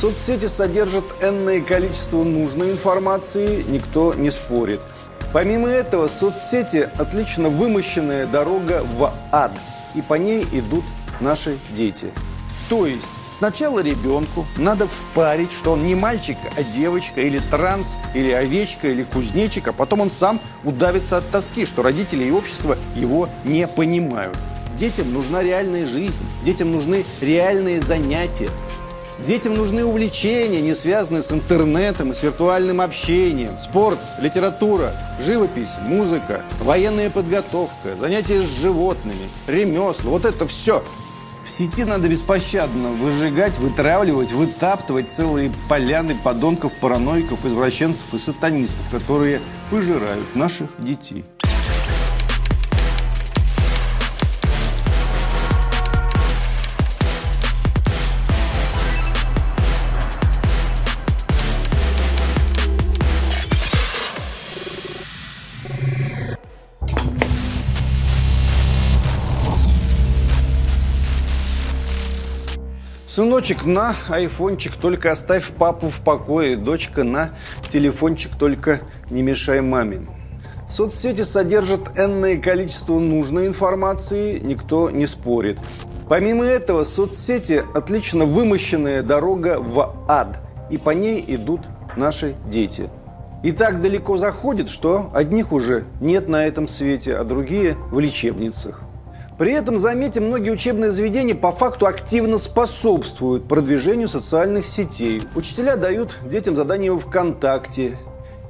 Соцсети содержат энное количество нужной информации, никто не спорит. Помимо этого, соцсети – отлично вымощенная дорога в ад, и по ней идут наши дети. То есть сначала ребенку надо впарить, что он не мальчик, а девочка, или транс, или овечка, или кузнечик, а потом он сам удавится от тоски, что родители и общество его не понимают. Детям нужна реальная жизнь, детям нужны реальные занятия, Детям нужны увлечения, не связанные с интернетом и с виртуальным общением. Спорт, литература, живопись, музыка, военная подготовка, занятия с животными, ремесла. Вот это все. В сети надо беспощадно выжигать, вытравливать, вытаптывать целые поляны подонков, параноиков, извращенцев и сатанистов, которые пожирают наших детей. Сыночек, на айфончик, только оставь папу в покое. Дочка, на телефончик, только не мешай маме. Соцсети содержат энное количество нужной информации, никто не спорит. Помимо этого, соцсети – отлично вымощенная дорога в ад, и по ней идут наши дети. И так далеко заходит, что одних уже нет на этом свете, а другие в лечебницах. При этом, заметим, многие учебные заведения по факту активно способствуют продвижению социальных сетей. Учителя дают детям задания в ВКонтакте.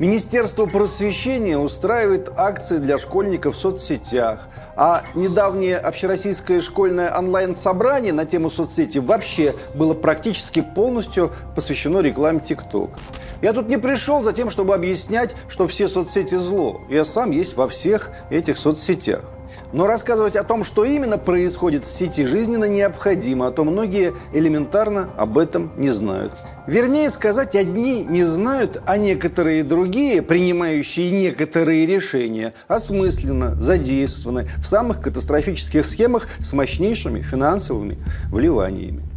Министерство просвещения устраивает акции для школьников в соцсетях. А недавнее общероссийское школьное онлайн-собрание на тему соцсети вообще было практически полностью посвящено рекламе ТикТок. Я тут не пришел за тем, чтобы объяснять, что все соцсети зло. Я сам есть во всех этих соцсетях. Но рассказывать о том, что именно происходит в сети, жизненно необходимо, а то многие элементарно об этом не знают. Вернее сказать, одни не знают, а некоторые другие, принимающие некоторые решения, осмысленно задействованы в самых катастрофических схемах с мощнейшими финансовыми вливаниями.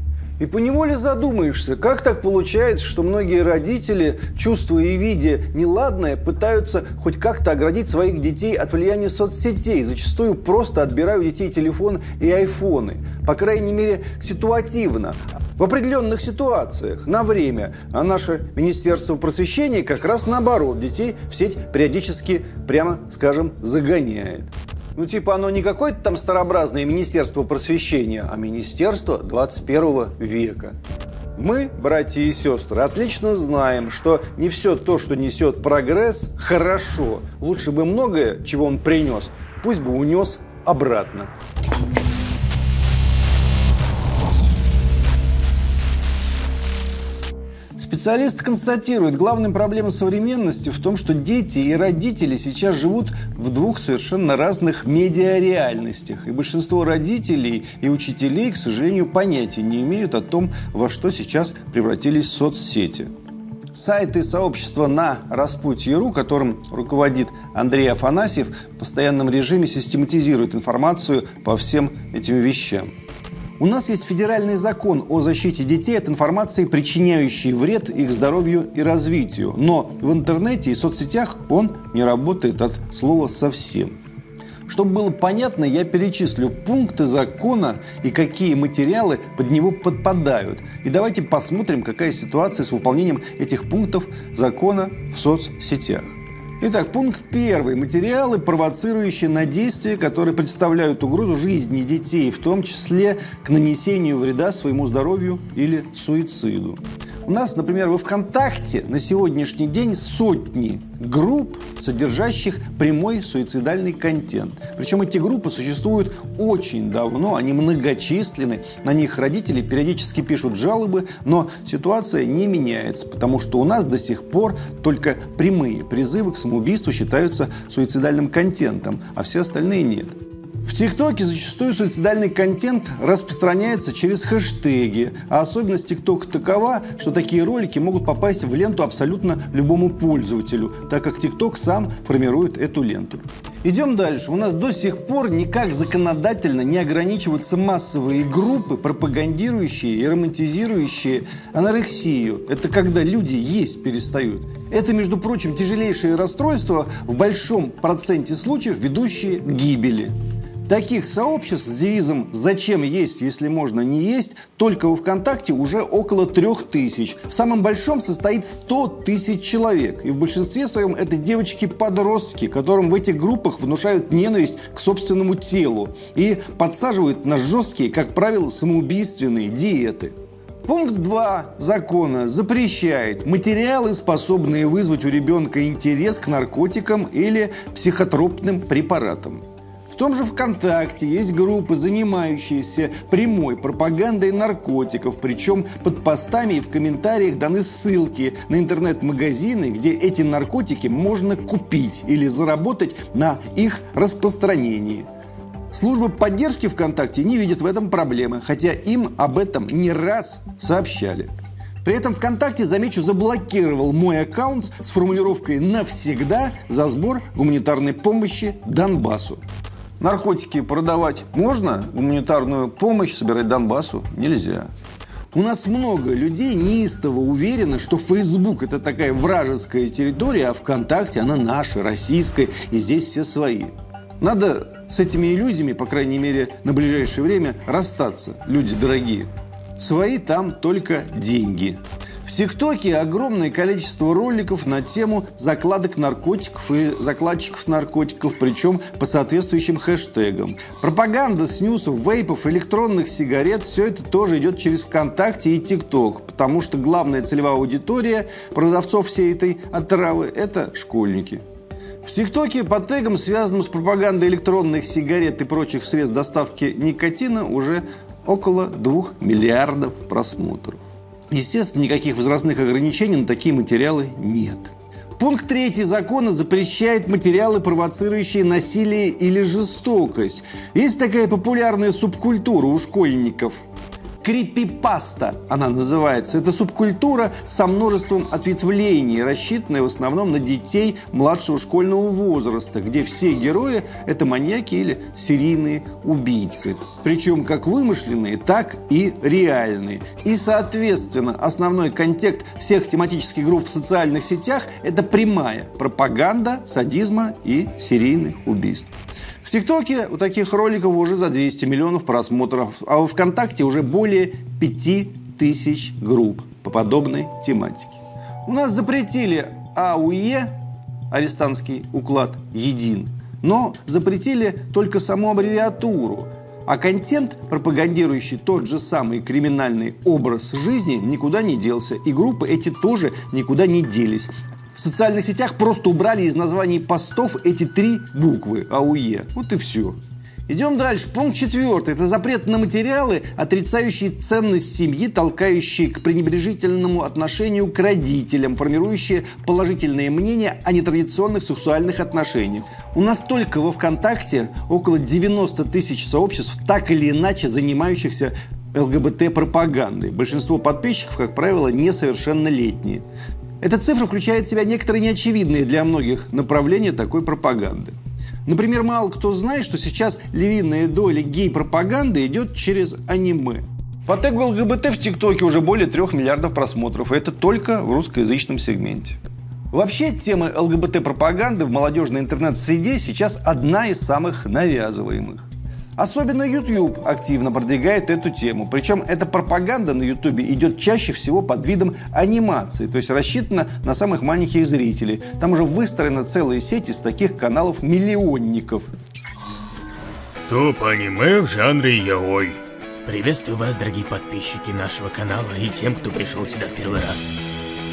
И поневоле задумаешься, как так получается, что многие родители, чувствуя и видя неладное, пытаются хоть как-то оградить своих детей от влияния соцсетей, зачастую просто отбирают детей телефон и айфоны. По крайней мере, ситуативно. В определенных ситуациях, на время. А наше Министерство просвещения как раз наоборот, детей в сеть периодически, прямо скажем, загоняет. Ну, типа, оно не какое-то там старообразное Министерство просвещения, а Министерство 21 века. Мы, братья и сестры, отлично знаем, что не все то, что несет прогресс, хорошо. Лучше бы многое, чего он принес, пусть бы унес обратно. Специалист констатирует, главная проблема современности в том, что дети и родители сейчас живут в двух совершенно разных медиареальностях. И большинство родителей и учителей, к сожалению, понятия не имеют о том, во что сейчас превратились соцсети. Сайты сообщества на Распутье.ру, которым руководит Андрей Афанасьев, в постоянном режиме систематизирует информацию по всем этим вещам. У нас есть федеральный закон о защите детей от информации, причиняющей вред их здоровью и развитию. Но в интернете и соцсетях он не работает от слова совсем. Чтобы было понятно, я перечислю пункты закона и какие материалы под него подпадают. И давайте посмотрим, какая ситуация с выполнением этих пунктов закона в соцсетях. Итак, пункт первый. Материалы, провоцирующие на действия, которые представляют угрозу жизни детей, в том числе к нанесению вреда своему здоровью или суициду. У нас, например, во ВКонтакте на сегодняшний день сотни групп, содержащих прямой суицидальный контент. Причем эти группы существуют очень давно, они многочисленны, на них родители периодически пишут жалобы, но ситуация не меняется, потому что у нас до сих пор только прямые призывы к самоубийству считаются суицидальным контентом, а все остальные нет. В ТикТоке зачастую суицидальный контент распространяется через хэштеги, а особенность ТикТока такова, что такие ролики могут попасть в ленту абсолютно любому пользователю, так как ТикТок сам формирует эту ленту. Идем дальше. У нас до сих пор никак законодательно не ограничиваются массовые группы, пропагандирующие и романтизирующие анорексию. Это когда люди есть перестают. Это, между прочим, тяжелейшие расстройства в большом проценте случаев, ведущие к гибели. Таких сообществ с девизом «Зачем есть, если можно не есть» только во ВКонтакте уже около трех тысяч. В самом большом состоит 100 тысяч человек. И в большинстве своем это девочки-подростки, которым в этих группах внушают ненависть к собственному телу и подсаживают на жесткие, как правило, самоубийственные диеты. Пункт 2 закона запрещает материалы, способные вызвать у ребенка интерес к наркотикам или психотропным препаратам. В том же ВКонтакте есть группы, занимающиеся прямой пропагандой наркотиков, причем под постами и в комментариях даны ссылки на интернет-магазины, где эти наркотики можно купить или заработать на их распространении. Служба поддержки ВКонтакте не видит в этом проблемы, хотя им об этом не раз сообщали. При этом ВКонтакте, замечу, заблокировал мой аккаунт с формулировкой «навсегда» за сбор гуманитарной помощи Донбассу. Наркотики продавать можно, гуманитарную помощь собирать Донбассу нельзя. У нас много людей неистово уверены, что Facebook это такая вражеская территория, а ВКонтакте она наша, российская, и здесь все свои. Надо с этими иллюзиями, по крайней мере, на ближайшее время расстаться, люди дорогие. Свои там только деньги. В ТикТоке огромное количество роликов на тему закладок наркотиков и закладчиков наркотиков, причем по соответствующим хэштегам. Пропаганда снюсов, вейпов, электронных сигарет, все это тоже идет через ВКонтакте и ТикТок, потому что главная целевая аудитория продавцов всей этой отравы – это школьники. В ТикТоке по тегам, связанным с пропагандой электронных сигарет и прочих средств доставки никотина, уже около 2 миллиардов просмотров. Естественно, никаких возрастных ограничений на такие материалы нет. Пункт 3 закона запрещает материалы, провоцирующие насилие или жестокость. Есть такая популярная субкультура у школьников – Крипипаста она называется. Это субкультура со множеством ответвлений, рассчитанная в основном на детей младшего школьного возраста, где все герои – это маньяки или серийные убийцы. Причем как вымышленные, так и реальные. И, соответственно, основной контекст всех тематических групп в социальных сетях – это прямая пропаганда садизма и серийных убийств. В ТикТоке у таких роликов уже за 200 миллионов просмотров, а в ВКонтакте уже более 5000 групп по подобной тематике. У нас запретили АУЕ, арестантский уклад, един, но запретили только саму аббревиатуру. А контент, пропагандирующий тот же самый криминальный образ жизни, никуда не делся. И группы эти тоже никуда не делись. В социальных сетях просто убрали из названий постов эти три буквы АУЕ. Вот и все. Идем дальше. Пункт четвертый. Это запрет на материалы, отрицающие ценность семьи, толкающие к пренебрежительному отношению к родителям, формирующие положительное мнение о нетрадиционных сексуальных отношениях. У нас только во ВКонтакте около 90 тысяч сообществ, так или иначе занимающихся ЛГБТ-пропагандой. Большинство подписчиков, как правило, несовершеннолетние. Эта цифра включает в себя некоторые неочевидные для многих направления такой пропаганды. Например, мало кто знает, что сейчас львиная доля гей-пропаганды идет через аниме. По тегу ЛГБТ в ТикТоке уже более 3 миллиардов просмотров, и это только в русскоязычном сегменте. Вообще, тема ЛГБТ-пропаганды в молодежной интернет-среде сейчас одна из самых навязываемых. Особенно YouTube активно продвигает эту тему. Причем эта пропаганда на YouTube идет чаще всего под видом анимации, то есть рассчитана на самых маленьких зрителей. Там уже выстроена целая сеть из таких каналов-миллионников. Топ-аниме в жанре яой. Приветствую вас, дорогие подписчики нашего канала и тем, кто пришел сюда в первый раз.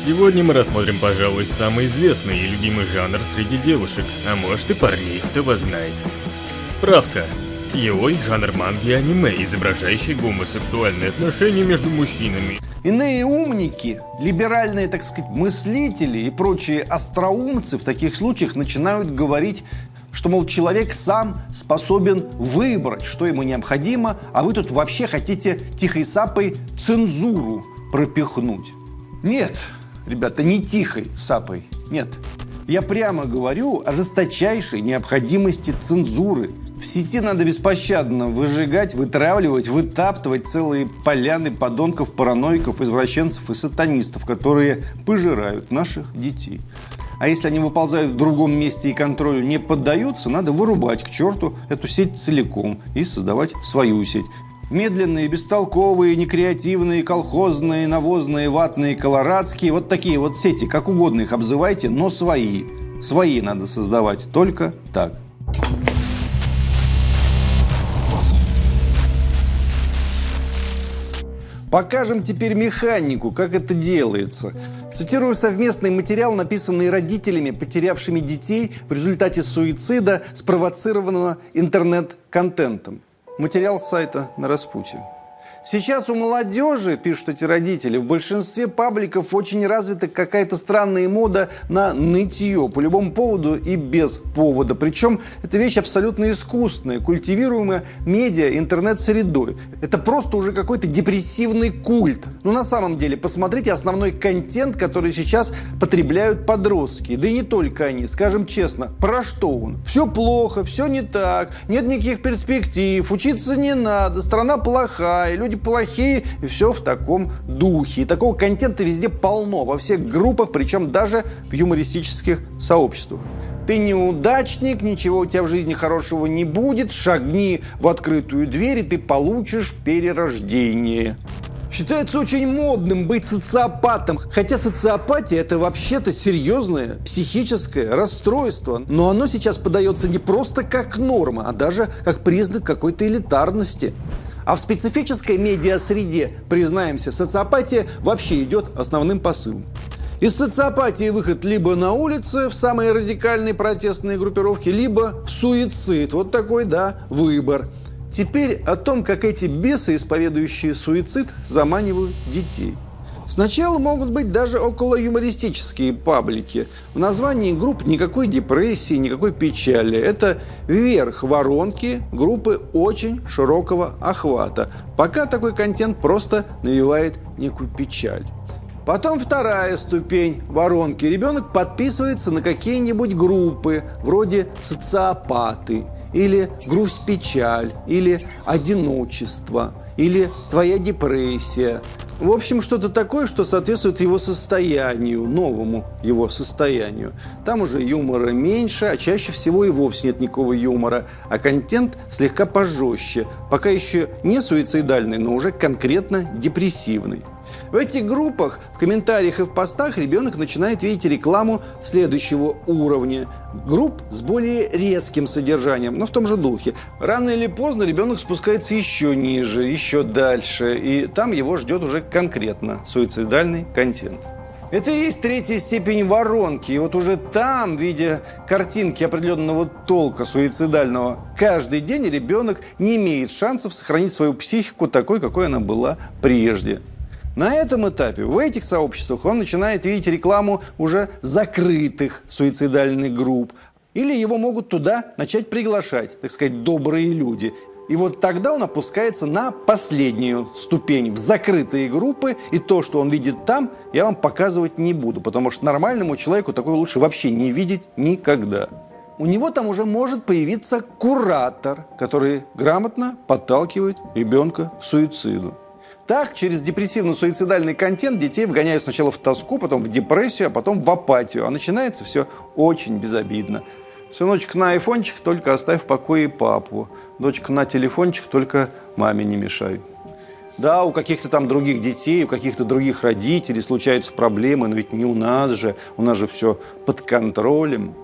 Сегодня мы рассмотрим, пожалуй, самый известный и любимый жанр среди девушек, а может и парней, кто вас знает. Справка. Яой – жанр манги и аниме, изображающий гомосексуальные отношения между мужчинами. Иные умники, либеральные, так сказать, мыслители и прочие остроумцы в таких случаях начинают говорить что, мол, человек сам способен выбрать, что ему необходимо, а вы тут вообще хотите тихой сапой цензуру пропихнуть. Нет, ребята, не тихой сапой, нет. Я прямо говорю о жесточайшей необходимости цензуры. В сети надо беспощадно выжигать, вытравливать, вытаптывать целые поляны подонков, параноиков, извращенцев и сатанистов, которые пожирают наших детей. А если они выползают в другом месте и контролю не поддаются, надо вырубать к черту эту сеть целиком и создавать свою сеть. Медленные, бестолковые, некреативные, колхозные, навозные, ватные, колорадские. Вот такие вот сети, как угодно их обзывайте, но свои. Свои надо создавать, только так. Покажем теперь механику, как это делается. Цитирую совместный материал, написанный родителями, потерявшими детей в результате суицида, спровоцированного интернет-контентом. Материал с сайта на распутье. Сейчас у молодежи, пишут эти родители, в большинстве пабликов очень развита какая-то странная мода на нытье по любому поводу и без повода. Причем это вещь абсолютно искусственная, культивируемая медиа, интернет-средой. Это просто уже какой-то депрессивный культ. Но на самом деле, посмотрите основной контент, который сейчас потребляют подростки. Да и не только они. Скажем честно, про что он? Все плохо, все не так, нет никаких перспектив, учиться не надо, страна плохая, люди люди плохие, и все в таком духе. И такого контента везде полно, во всех группах, причем даже в юмористических сообществах. Ты неудачник, ничего у тебя в жизни хорошего не будет, шагни в открытую дверь, и ты получишь перерождение. Считается очень модным быть социопатом, хотя социопатия это вообще-то серьезное психическое расстройство. Но оно сейчас подается не просто как норма, а даже как признак какой-то элитарности. А в специфической медиа-среде, признаемся, социопатия вообще идет основным посылом. Из социопатии выход либо на улице в самые радикальные протестные группировки, либо в суицид. Вот такой, да, выбор. Теперь о том, как эти бесы, исповедующие суицид, заманивают детей. Сначала могут быть даже около юмористические паблики. В названии групп никакой депрессии, никакой печали. Это верх воронки группы очень широкого охвата. Пока такой контент просто навевает некую печаль. Потом вторая ступень воронки. Ребенок подписывается на какие-нибудь группы, вроде социопаты, или грусть-печаль, или одиночество, или твоя депрессия. В общем, что-то такое, что соответствует его состоянию, новому его состоянию. Там уже юмора меньше, а чаще всего и вовсе нет никакого юмора, а контент слегка пожестче, пока еще не суицидальный, но уже конкретно депрессивный. В этих группах, в комментариях и в постах ребенок начинает видеть рекламу следующего уровня. Групп с более резким содержанием, но в том же духе. Рано или поздно ребенок спускается еще ниже, еще дальше, и там его ждет уже конкретно суицидальный контент. Это и есть третья степень воронки. И вот уже там, видя картинки определенного толка суицидального, каждый день ребенок не имеет шансов сохранить свою психику такой, какой она была прежде. На этом этапе, в этих сообществах, он начинает видеть рекламу уже закрытых суицидальных групп. Или его могут туда начать приглашать, так сказать, добрые люди. И вот тогда он опускается на последнюю ступень, в закрытые группы, и то, что он видит там, я вам показывать не буду, потому что нормальному человеку такое лучше вообще не видеть никогда. У него там уже может появиться куратор, который грамотно подталкивает ребенка к суициду. Так, через депрессивно-суицидальный контент детей вгоняют сначала в тоску, потом в депрессию, а потом в апатию. А начинается все очень безобидно. Сыночек на айфончик, только оставь в покое папу. Дочка на телефончик, только маме не мешай. Да, у каких-то там других детей, у каких-то других родителей случаются проблемы, но ведь не у нас же, у нас же все под контролем.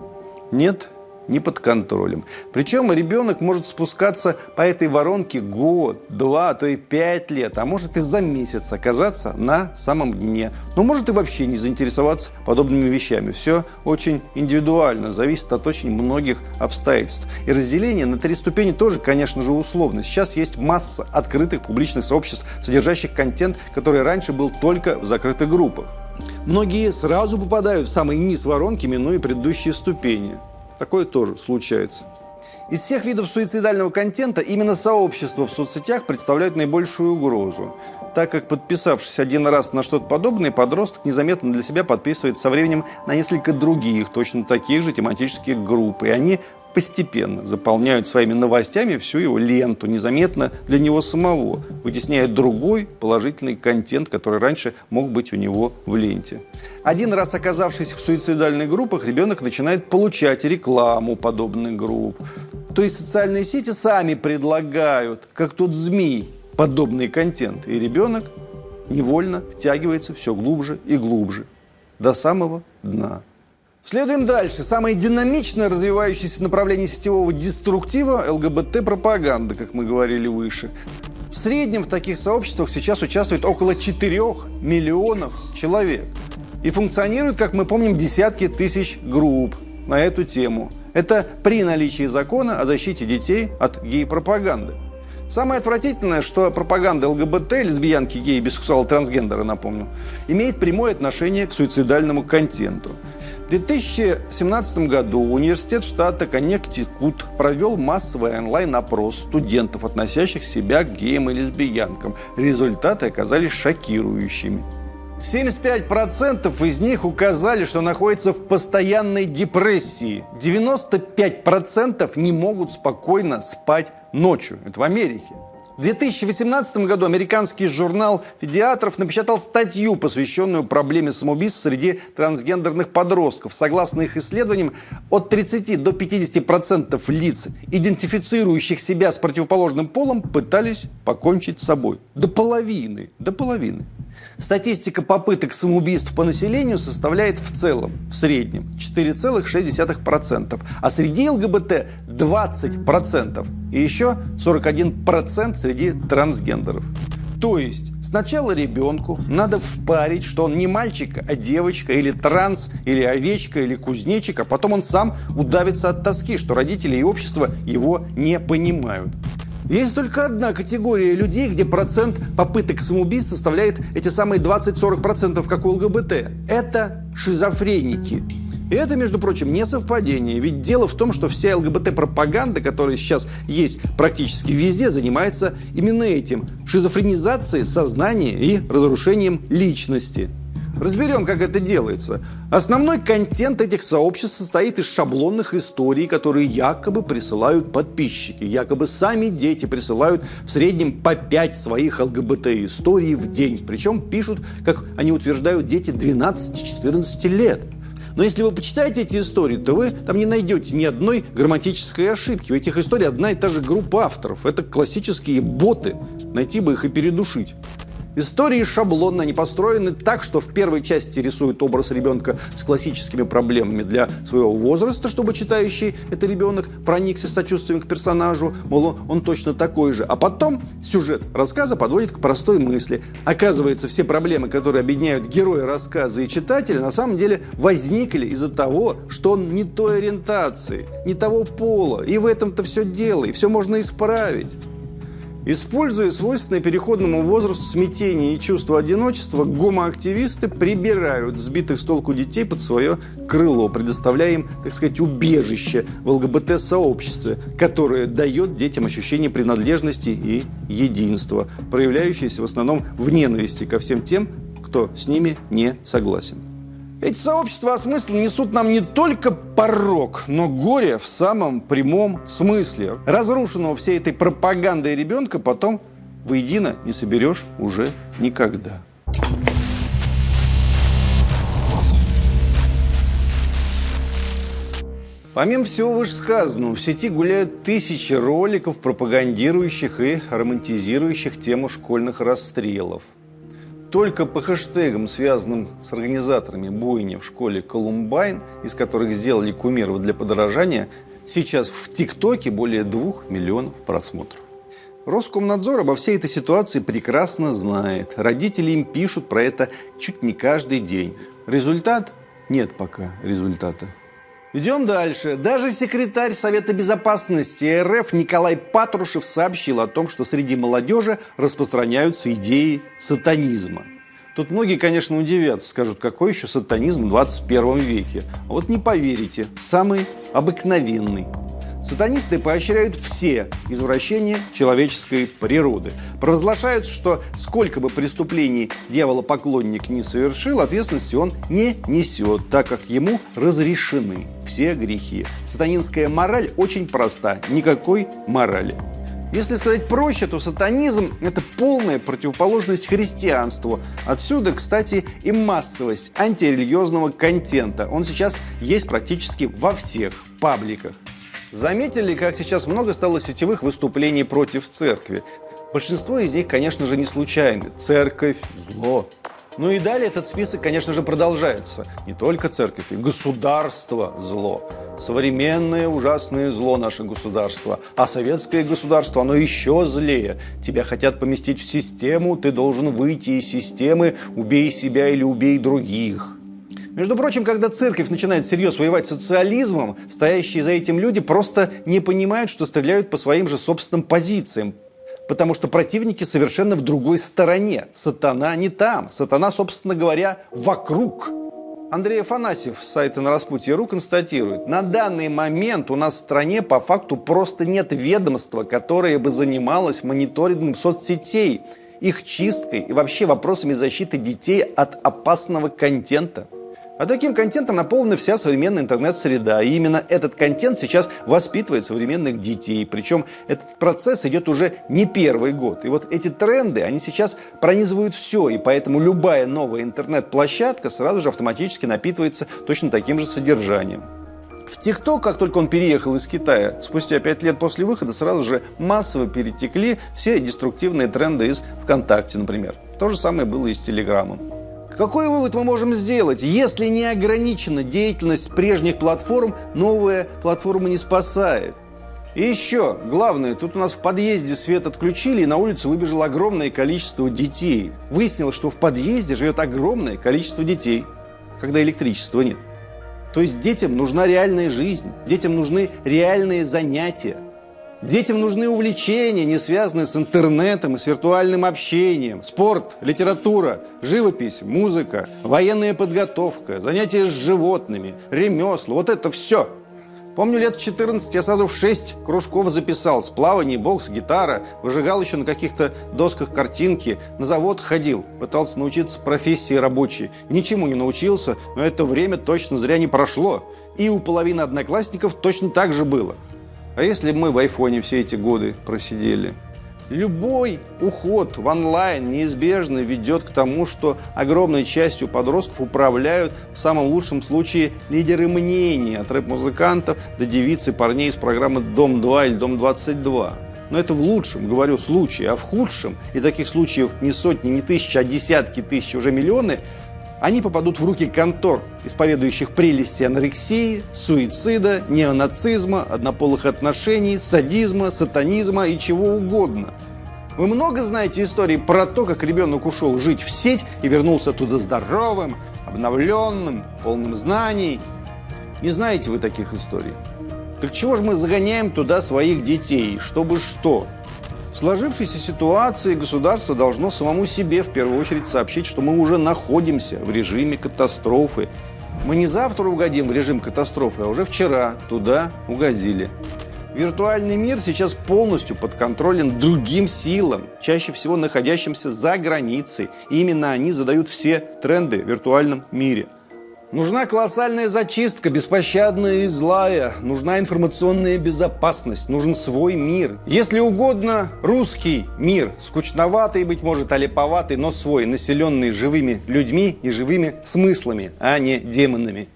Нет, не под контролем. Причем ребенок может спускаться по этой воронке год, два, а то и пять лет, а может и за месяц оказаться на самом дне. Но может и вообще не заинтересоваться подобными вещами. Все очень индивидуально, зависит от очень многих обстоятельств. И разделение на три ступени тоже, конечно же, условно. Сейчас есть масса открытых публичных сообществ, содержащих контент, который раньше был только в закрытых группах. Многие сразу попадают в самый низ воронки, минуя предыдущие ступени. Такое тоже случается. Из всех видов суицидального контента именно сообщества в соцсетях представляют наибольшую угрозу, так как, подписавшись один раз на что-то подобное, подросток незаметно для себя подписывает со временем на несколько других, точно таких же тематических групп, и они постепенно заполняют своими новостями всю его ленту, незаметно для него самого, вытесняя другой положительный контент, который раньше мог быть у него в ленте. Один раз оказавшись в суицидальных группах, ребенок начинает получать рекламу подобных групп. То есть социальные сети сами предлагают, как тот змей, подобный контент. И ребенок невольно втягивается все глубже и глубже, до самого дна. Следуем дальше. Самое динамично развивающееся направление сетевого деструктива – ЛГБТ-пропаганда, как мы говорили выше. В среднем в таких сообществах сейчас участвует около 4 миллионов человек. И функционируют, как мы помним, десятки тысяч групп на эту тему. Это при наличии закона о защите детей от гей-пропаганды. Самое отвратительное, что пропаганда ЛГБТ, лесбиянки, геи, бисексуалы, трансгендеры, напомню, имеет прямое отношение к суицидальному контенту. В 2017 году университет штата Коннектикут провел массовый онлайн-опрос студентов, относящих себя к геям и лесбиянкам. Результаты оказались шокирующими. 75% из них указали, что находятся в постоянной депрессии. 95% не могут спокойно спать ночью. Это в Америке. В 2018 году американский журнал педиатров напечатал статью, посвященную проблеме самоубийств среди трансгендерных подростков. Согласно их исследованиям, от 30 до 50% лиц, идентифицирующих себя с противоположным полом, пытались покончить с собой. До половины. До половины. Статистика попыток самоубийств по населению составляет в целом, в среднем, 4,6%, а среди ЛГБТ 20%, и еще 41% среди трансгендеров. То есть сначала ребенку надо впарить, что он не мальчик, а девочка, или транс, или овечка, или кузнечик, а потом он сам удавится от тоски, что родители и общество его не понимают. Есть только одна категория людей, где процент попыток самоубийств составляет эти самые 20-40%, как у ЛГБТ. Это шизофреники. И это, между прочим, не совпадение. Ведь дело в том, что вся ЛГБТ-пропаганда, которая сейчас есть практически везде, занимается именно этим. Шизофренизацией сознания и разрушением личности. Разберем, как это делается. Основной контент этих сообществ состоит из шаблонных историй, которые якобы присылают подписчики. Якобы сами дети присылают в среднем по 5 своих ЛГБТ-историй в день. Причем пишут, как они утверждают, дети 12-14 лет. Но если вы почитаете эти истории, то вы там не найдете ни одной грамматической ошибки. В этих историях одна и та же группа авторов. Это классические боты. Найти бы их и передушить. Истории шаблонно, они построены так, что в первой части рисуют образ ребенка с классическими проблемами для своего возраста, чтобы читающий это ребенок проникся сочувствием к персонажу, мол, он точно такой же. А потом сюжет рассказа подводит к простой мысли. Оказывается, все проблемы, которые объединяют героя рассказа и читателя, на самом деле возникли из-за того, что он не той ориентации, не того пола. И в этом-то все дело, и все можно исправить. Используя свойственное переходному возрасту смятение и чувство одиночества, гомоактивисты прибирают сбитых с толку детей под свое крыло, предоставляя им, так сказать, убежище в ЛГБТ-сообществе, которое дает детям ощущение принадлежности и единства, проявляющееся в основном в ненависти ко всем тем, кто с ними не согласен. Эти сообщества осмысленно несут нам не только порог, но горе в самом прямом смысле. Разрушенного всей этой пропагандой ребенка потом воедино не соберешь уже никогда. Помимо всего вышесказанного, в сети гуляют тысячи роликов, пропагандирующих и романтизирующих тему школьных расстрелов – только по хэштегам, связанным с организаторами бойни в школе Колумбайн, из которых сделали кумиров для подорожания, сейчас в ТикТоке более двух миллионов просмотров. Роскомнадзор обо всей этой ситуации прекрасно знает. Родители им пишут про это чуть не каждый день. Результат? Нет пока результата. Идем дальше. Даже секретарь Совета Безопасности РФ Николай Патрушев сообщил о том, что среди молодежи распространяются идеи сатанизма. Тут многие, конечно, удивятся, скажут, какой еще сатанизм в 21 веке. А вот не поверите, самый обыкновенный. Сатанисты поощряют все извращения человеческой природы. Провозглашают, что сколько бы преступлений дьяволопоклонник не совершил, ответственности он не несет, так как ему разрешены все грехи. Сатанинская мораль очень проста. Никакой морали. Если сказать проще, то сатанизм – это полная противоположность христианству. Отсюда, кстати, и массовость антирелигиозного контента. Он сейчас есть практически во всех пабликах. Заметили, как сейчас много стало сетевых выступлений против церкви? Большинство из них, конечно же, не случайны. Церковь – зло. Ну и далее этот список, конечно же, продолжается. Не только церковь, и государство – зло. Современное ужасное зло наше государство. А советское государство, оно еще злее. Тебя хотят поместить в систему, ты должен выйти из системы, убей себя или убей других. Между прочим, когда церковь начинает всерьез воевать с социализмом, стоящие за этим люди просто не понимают, что стреляют по своим же собственным позициям. Потому что противники совершенно в другой стороне. Сатана не там. Сатана, собственно говоря, вокруг. Андрей Афанасьев с сайта на распутье.ру констатирует, на данный момент у нас в стране по факту просто нет ведомства, которое бы занималось мониторингом соцсетей, их чисткой и вообще вопросами защиты детей от опасного контента. А таким контентом наполнена вся современная интернет-среда. И именно этот контент сейчас воспитывает современных детей. Причем этот процесс идет уже не первый год. И вот эти тренды, они сейчас пронизывают все. И поэтому любая новая интернет-площадка сразу же автоматически напитывается точно таким же содержанием. В ТикТок, как только он переехал из Китая, спустя пять лет после выхода сразу же массово перетекли все деструктивные тренды из ВКонтакте, например. То же самое было и с Телеграмом. Какой вывод мы можем сделать? Если не ограничена деятельность прежних платформ, новая платформа не спасает. И еще, главное, тут у нас в подъезде свет отключили, и на улицу выбежало огромное количество детей. Выяснилось, что в подъезде живет огромное количество детей, когда электричества нет. То есть детям нужна реальная жизнь, детям нужны реальные занятия. Детям нужны увлечения, не связанные с интернетом и с виртуальным общением. Спорт, литература, живопись, музыка, военная подготовка, занятия с животными, ремесла. Вот это все. Помню, лет в 14 я сразу в 6 кружков записал. Плавание, бокс, гитара. Выжигал еще на каких-то досках картинки. На завод ходил. Пытался научиться профессии рабочей. Ничему не научился, но это время точно зря не прошло. И у половины одноклассников точно так же было. А если мы в айфоне все эти годы просидели? Любой уход в онлайн неизбежно ведет к тому, что огромной частью подростков управляют в самом лучшем случае лидеры мнений от рэп-музыкантов до девиц и парней из программы «Дом-2» или «Дом-22». Но это в лучшем, говорю, случае, а в худшем, и таких случаев не сотни, не тысячи, а десятки тысяч, уже миллионы – они попадут в руки контор, исповедующих прелести анорексии, суицида, неонацизма, однополых отношений, садизма, сатанизма и чего угодно. Вы много знаете истории про то, как ребенок ушел жить в сеть и вернулся оттуда здоровым, обновленным, полным знаний? Не знаете вы таких историй? Так чего же мы загоняем туда своих детей? Чтобы что? В сложившейся ситуации государство должно самому себе в первую очередь сообщить, что мы уже находимся в режиме катастрофы. Мы не завтра угодим в режим катастрофы, а уже вчера туда угодили. Виртуальный мир сейчас полностью подконтролен другим силам, чаще всего находящимся за границей. И именно они задают все тренды в виртуальном мире. Нужна колоссальная зачистка, беспощадная и злая. Нужна информационная безопасность. Нужен свой мир. Если угодно, русский мир. Скучноватый, быть может, олиповатый, но свой, населенный живыми людьми и живыми смыслами, а не демонами.